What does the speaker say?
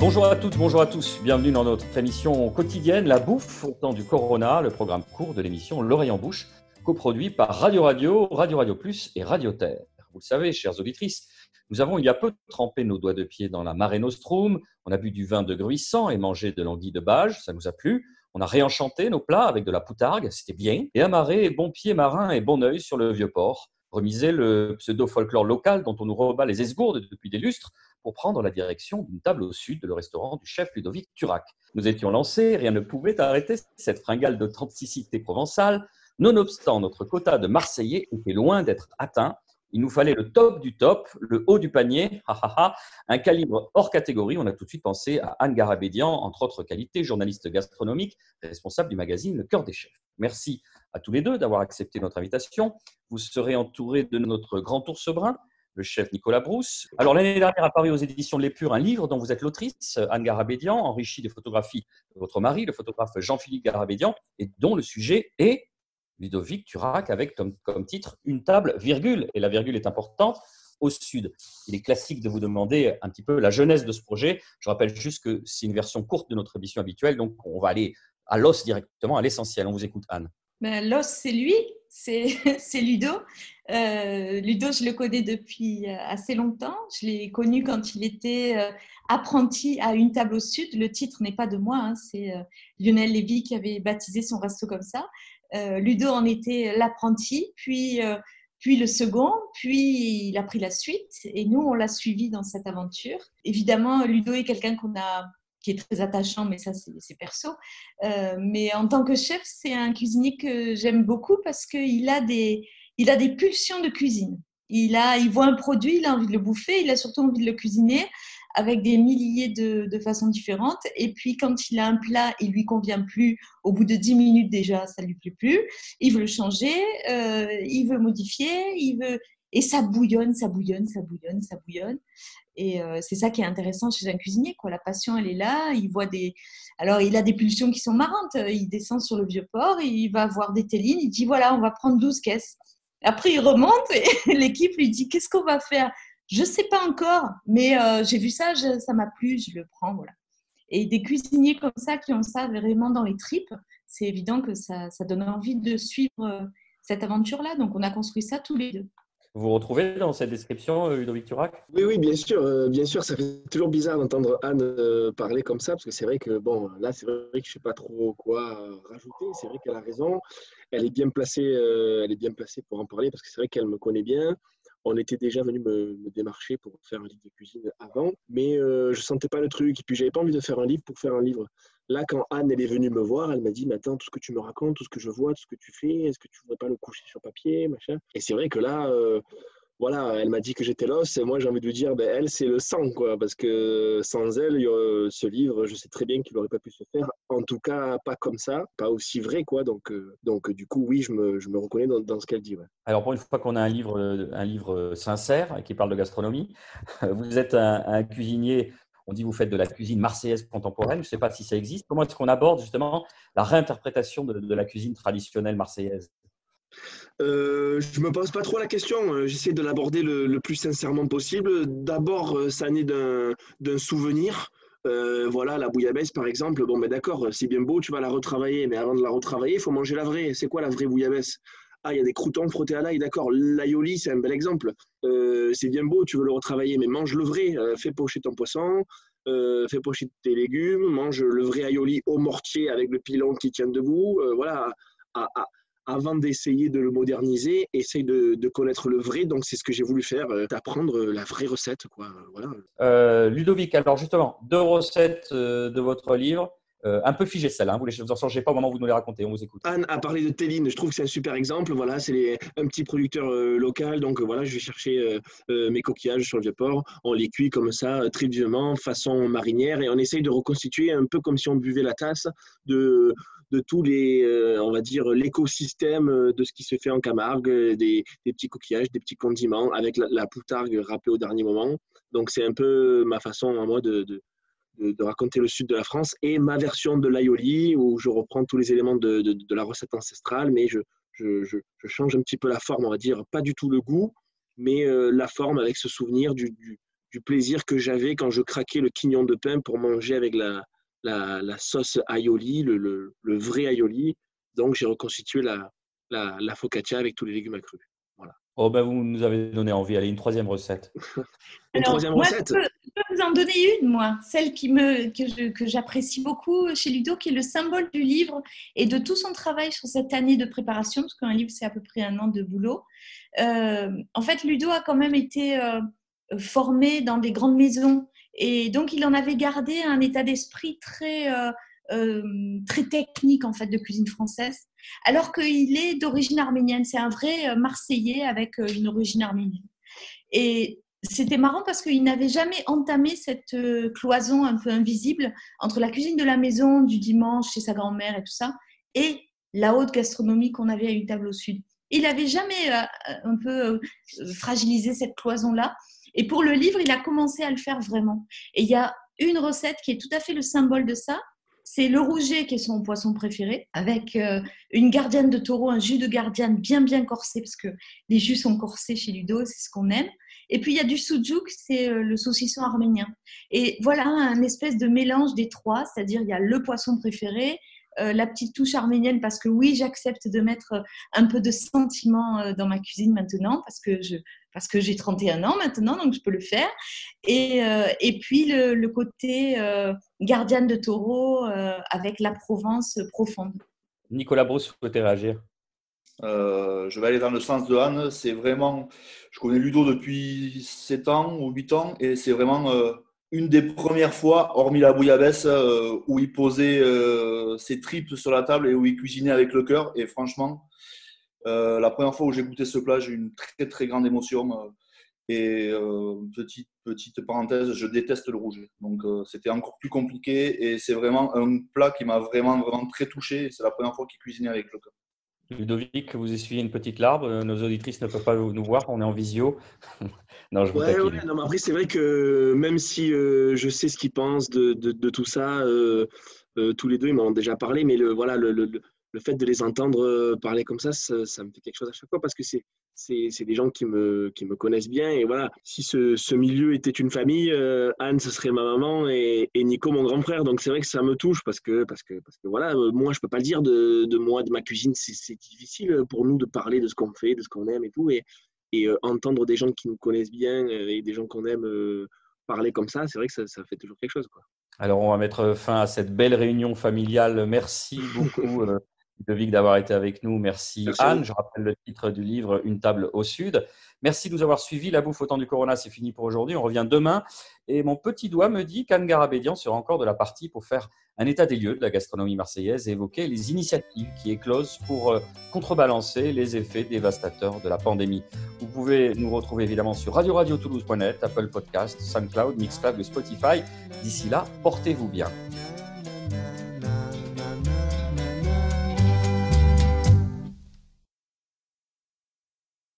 Bonjour à toutes, bonjour à tous. Bienvenue dans notre émission quotidienne La Bouffe au temps du Corona, le programme court de l'émission L'Oreille en Bouche, coproduit par Radio Radio, Radio Radio Plus et Radio Terre. Vous le savez, chères auditrices, nous avons il y a peu trempé nos doigts de pied dans la Mare Nostrum, on a bu du vin de gruissant et mangé de l'anguille de bage, ça nous a plu. On a réenchanté nos plats avec de la poutargue, c'était bien, et amarré bon pied marin et bon oeil sur le vieux port, remisé le pseudo-folklore local dont on nous rebat les esgourdes depuis des lustres, pour prendre la direction d'une table au sud de le restaurant du chef Ludovic Turac. Nous étions lancés, rien ne pouvait arrêter cette fringale d'authenticité provençale. Nonobstant notre quota de Marseillais était loin d'être atteint, il nous fallait le top du top, le haut du panier, un calibre hors catégorie. On a tout de suite pensé à Anne Garabédian, entre autres qualités, journaliste gastronomique, responsable du magazine Le Cœur des Chefs. Merci à tous les deux d'avoir accepté notre invitation. Vous serez entourés de notre grand ours brun, chef Nicolas Brousse. Alors, l'année dernière a aux éditions de l'Épure un livre dont vous êtes l'autrice, Anne Garabédian, enrichi des photographies de votre mari, le photographe Jean-Philippe Garabédian, et dont le sujet est Ludovic Turac avec comme, titre Une table, virgule. Et la virgule est importante au sud. Il est classique de vous demander un petit peu la jeunesse de ce projet. Je rappelle juste que c'est une version courte de notre émission habituelle, donc on va aller à l'os directement, à l'essentiel. On vous écoute, Anne. Ben, l'os, c'est lui, c'est Ludo. Euh, Ludo, je le connais depuis euh, assez longtemps. Je l'ai connu quand il était euh, apprenti à une table au sud. Le titre n'est pas de moi, hein, c'est Lionel Lévy qui avait baptisé son resto comme ça. Ludo en était l'apprenti, puis, puis le second, puis il a pris la suite et nous, on l'a suivi dans cette aventure. Évidemment, Ludo est quelqu'un qu'on a qui est très attachant, mais ça, c'est perso. Euh, mais en tant que chef, c'est un cuisinier que j'aime beaucoup parce qu'il a, des, a des pulsions de cuisine. Il, a, il voit un produit, il a envie de le bouffer, il a surtout envie de le cuisiner avec des milliers de, de façons différentes. Et puis, quand il a un plat, il lui convient plus, au bout de 10 minutes déjà, ça lui plaît plus. Il veut le changer, euh, il veut modifier, il veut... Et ça bouillonne, ça bouillonne, ça bouillonne, ça bouillonne. Et euh, c'est ça qui est intéressant chez un cuisinier, quoi. La passion, elle est là. Il voit des, alors il a des pulsions qui sont marrantes. Il descend sur le vieux port, il va voir des télines, il dit voilà, on va prendre 12 caisses. Après, il remonte et l'équipe lui dit qu'est-ce qu'on va faire? Je sais pas encore, mais euh, j'ai vu ça, ça m'a plu, je le prends, voilà. Et des cuisiniers comme ça qui ont ça vraiment dans les tripes, c'est évident que ça, ça donne envie de suivre euh, cette aventure-là. Donc, on a construit ça tous les deux. Vous vous retrouvez dans cette description, euh, Ludovic Turac Oui, oui, bien sûr. Euh, bien sûr, ça fait toujours bizarre d'entendre Anne euh, parler comme ça, parce que c'est vrai que, bon, là, c'est vrai que je ne sais pas trop quoi rajouter. C'est vrai qu'elle a raison. Elle est bien placée, elle est bien placée pour en parler, parce que c'est vrai qu'elle me connaît bien. On était déjà venu me, démarcher pour faire un livre de cuisine avant, mais je ne sentais pas le truc. Et puis, j'avais pas envie de faire un livre pour faire un livre. Là, quand Anne elle est venue me voir, elle m'a dit, attends, tout ce que tu me racontes, tout ce que je vois, tout ce que tu fais, est-ce que tu ne voudrais pas le coucher sur papier, machin? Et c'est vrai que là, euh, voilà, elle m'a dit que j'étais l'os, et moi j'ai envie de lui dire, ben, elle, c'est le sang, quoi, parce que sans elle, ce livre, je sais très bien qu'il n'aurait pas pu se faire, en tout cas pas comme ça, pas aussi vrai, quoi, donc, euh, donc du coup, oui, je me, je me reconnais dans, ce qu'elle dit. Alors, pour une fois qu'on a un livre, un livre sincère qui parle de gastronomie, vous êtes un cuisinier on dit vous faites de la cuisine marseillaise contemporaine. Je ne sais pas si ça existe. Comment est-ce qu'on aborde justement la réinterprétation de, la cuisine traditionnelle marseillaise? Euh, je me pose pas trop la question. J'essaie de l'aborder le, plus sincèrement possible. D'abord, euh, ça naît d'un souvenir. Euh, voilà, la bouillabaisse, par exemple. Bon, mais ben d'accord, c'est bien beau, tu vas la retravailler, mais avant de la retravailler, il faut manger la vraie. C'est quoi la vraie bouillabaisse? Ah, il y a des croutons frottés à l'ail, d'accord. L'aioli, c'est un bel exemple. Euh, c'est bien beau, tu veux le retravailler, mais mange le vrai. Euh, fais pocher ton poisson, euh, fais pocher tes légumes, mange le vrai aioli au mortier avec le pilon qui tient debout. voilà. avant d'essayer de le moderniser, essaye de, connaître le vrai. Donc, c'est ce que j'ai voulu faire, d'apprendre la vraie recette. Quoi. Voilà. Ludovic, alors justement, deux recettes de votre livre. Euh, un peu figé celle-là. Hein. Vous ne vous en changez pas au moment où vous nous les racontez. On vous écoute. Anne a parlé de Téline. Je trouve que c'est un super exemple. Voilà, c'est un petit producteur euh, local. Donc voilà, je vais chercher euh, mes coquillages sur le vieux port. On les cuit comme ça, très vivement, façon marinière, et on essaye de reconstituer un peu comme si on buvait la tasse de de tous les, on va dire, l'écosystème de ce qui se fait en Camargue, des, petits coquillages, des petits condiments, avec la, poutargue râpée au dernier moment. Donc c'est un peu ma façon à moi de, raconter le sud de la France, et ma version de l'aioli, où je reprends tous les éléments de, de, la recette ancestrale, mais je, je, je, change un petit peu la forme, on va dire, pas du tout le goût, mais euh, la forme avec ce souvenir du, du plaisir que j'avais quand je craquais le quignon de pain pour manger avec la, la, sauce aioli, le, le, vrai aioli. Donc, j'ai reconstitué la, la, la, focaccia avec tous les légumes accrus. Voilà. Oh ben vous nous avez donné envie. Allez, une troisième recette. une troisième recette? je, peux, vous en donner une, moi. Celle qui me, que j'apprécie beaucoup chez Ludo, qui est le symbole du livre et de tout son travail sur cette année de préparation, parce qu'un livre, c'est à peu près un an de boulot. Euh, en fait, Ludo a quand même été euh, formé dans des grandes maisons. Et donc, il en avait gardé un état d'esprit très, euh, très technique, en fait, de cuisine française alors qu'il est d'origine arménienne. C'est un vrai Marseillais avec une origine arménienne. Et c'était marrant parce qu'il n'avait jamais entamé cette euh, cloison un peu invisible entre la cuisine de la maison du dimanche chez sa grand-mère et tout ça et la haute gastronomie qu'on avait à une table au sud. Il n'avait jamais un peu fragilisé cette cloison-là. Et pour le livre, il a commencé à le faire vraiment. Et il y a une recette qui est tout à fait le symbole de ça, c'est le rouget qui est son poisson préféré, avec euh, une gardienne de taureau, un jus de gardienne bien bien corsé, parce que les jus sont corsés chez Ludo, c'est ce qu'on aime. Et puis il y a du soudjouk, c'est euh, le saucisson arménien. Et voilà un espèce de mélange des trois, c'est-à-dire il y a le poisson préféré, euh, la petite touche arménienne parce que oui, j'accepte de mettre un peu de sentiment dans ma cuisine maintenant parce que parce que j'ai 31 ans maintenant, donc je peux le faire. Et, euh, et puis le, côté euh, gardienne de taureau euh, avec la Provence profonde. Nicolas Brousse, vous souhaitez réagir Je vais aller dans le sens de Anne. C'est vraiment, je connais Ludo depuis 7 ans ou 8 ans, et c'est vraiment une des premières fois, hormis la bouillabaisse, où il posait ses tripes sur la table et où il cuisinait avec le cœur. Et franchement, euh, la première fois où j'ai goûté ce plat, j'ai eu une très très grande émotion. Euh, et euh, petite, petite parenthèse, je déteste le rouge. Donc c'était encore plus compliqué et c'est vraiment un plat qui m'a vraiment, vraiment très touché. C'est la première fois qu'il cuisinait avec le cœur. Ludovic, vous essuyez une petite larme. Nos auditrices ne peuvent pas nous voir, on est en visio. non, je vous ouais, ouais, non, mais après, c'est vrai que même si je sais ce qu'ils pensent de, de, tout ça, tous les deux, ils m'ont déjà parlé, mais le, voilà, le, le fait de les entendre euh, parler comme ça, ça, me fait quelque chose à chaque fois parce que c'est c'est des gens qui me, qui me connaissent bien. Et voilà, si ce, ce milieu était une famille, euh, Anne, ce serait ma maman et, et Nico, mon grand frère. Donc c'est vrai que ça me touche parce que, parce que, parce que voilà, euh, moi, je peux pas le dire de, de moi, de ma cuisine. C'est difficile pour nous de parler de ce qu'on fait, de ce qu'on aime et tout. Et, et entendre des gens qui nous connaissent bien et des gens qu'on aime parler comme ça, c'est vrai que ça, ça, fait toujours quelque chose. Quoi. Alors, on va mettre fin à cette belle réunion familiale. Merci beaucoup. Ludovic d'avoir été avec nous. Merci, Anne. Je rappelle le titre du livre Une table au sud. Merci de nous avoir suivis. La bouffe au temps du corona, c'est fini pour aujourd'hui. On revient demain. Et mon petit doigt me dit qu'Anne Garabédian sera encore de la partie pour faire un état des lieux de la gastronomie marseillaise et évoquer les initiatives qui éclosent pour euh, contrebalancer les effets dévastateurs de la pandémie. Vous pouvez nous retrouver évidemment sur radio radio toulouse.net, Apple Podcast, SoundCloud, Mixcloud et Spotify. D'ici là, portez-vous bien.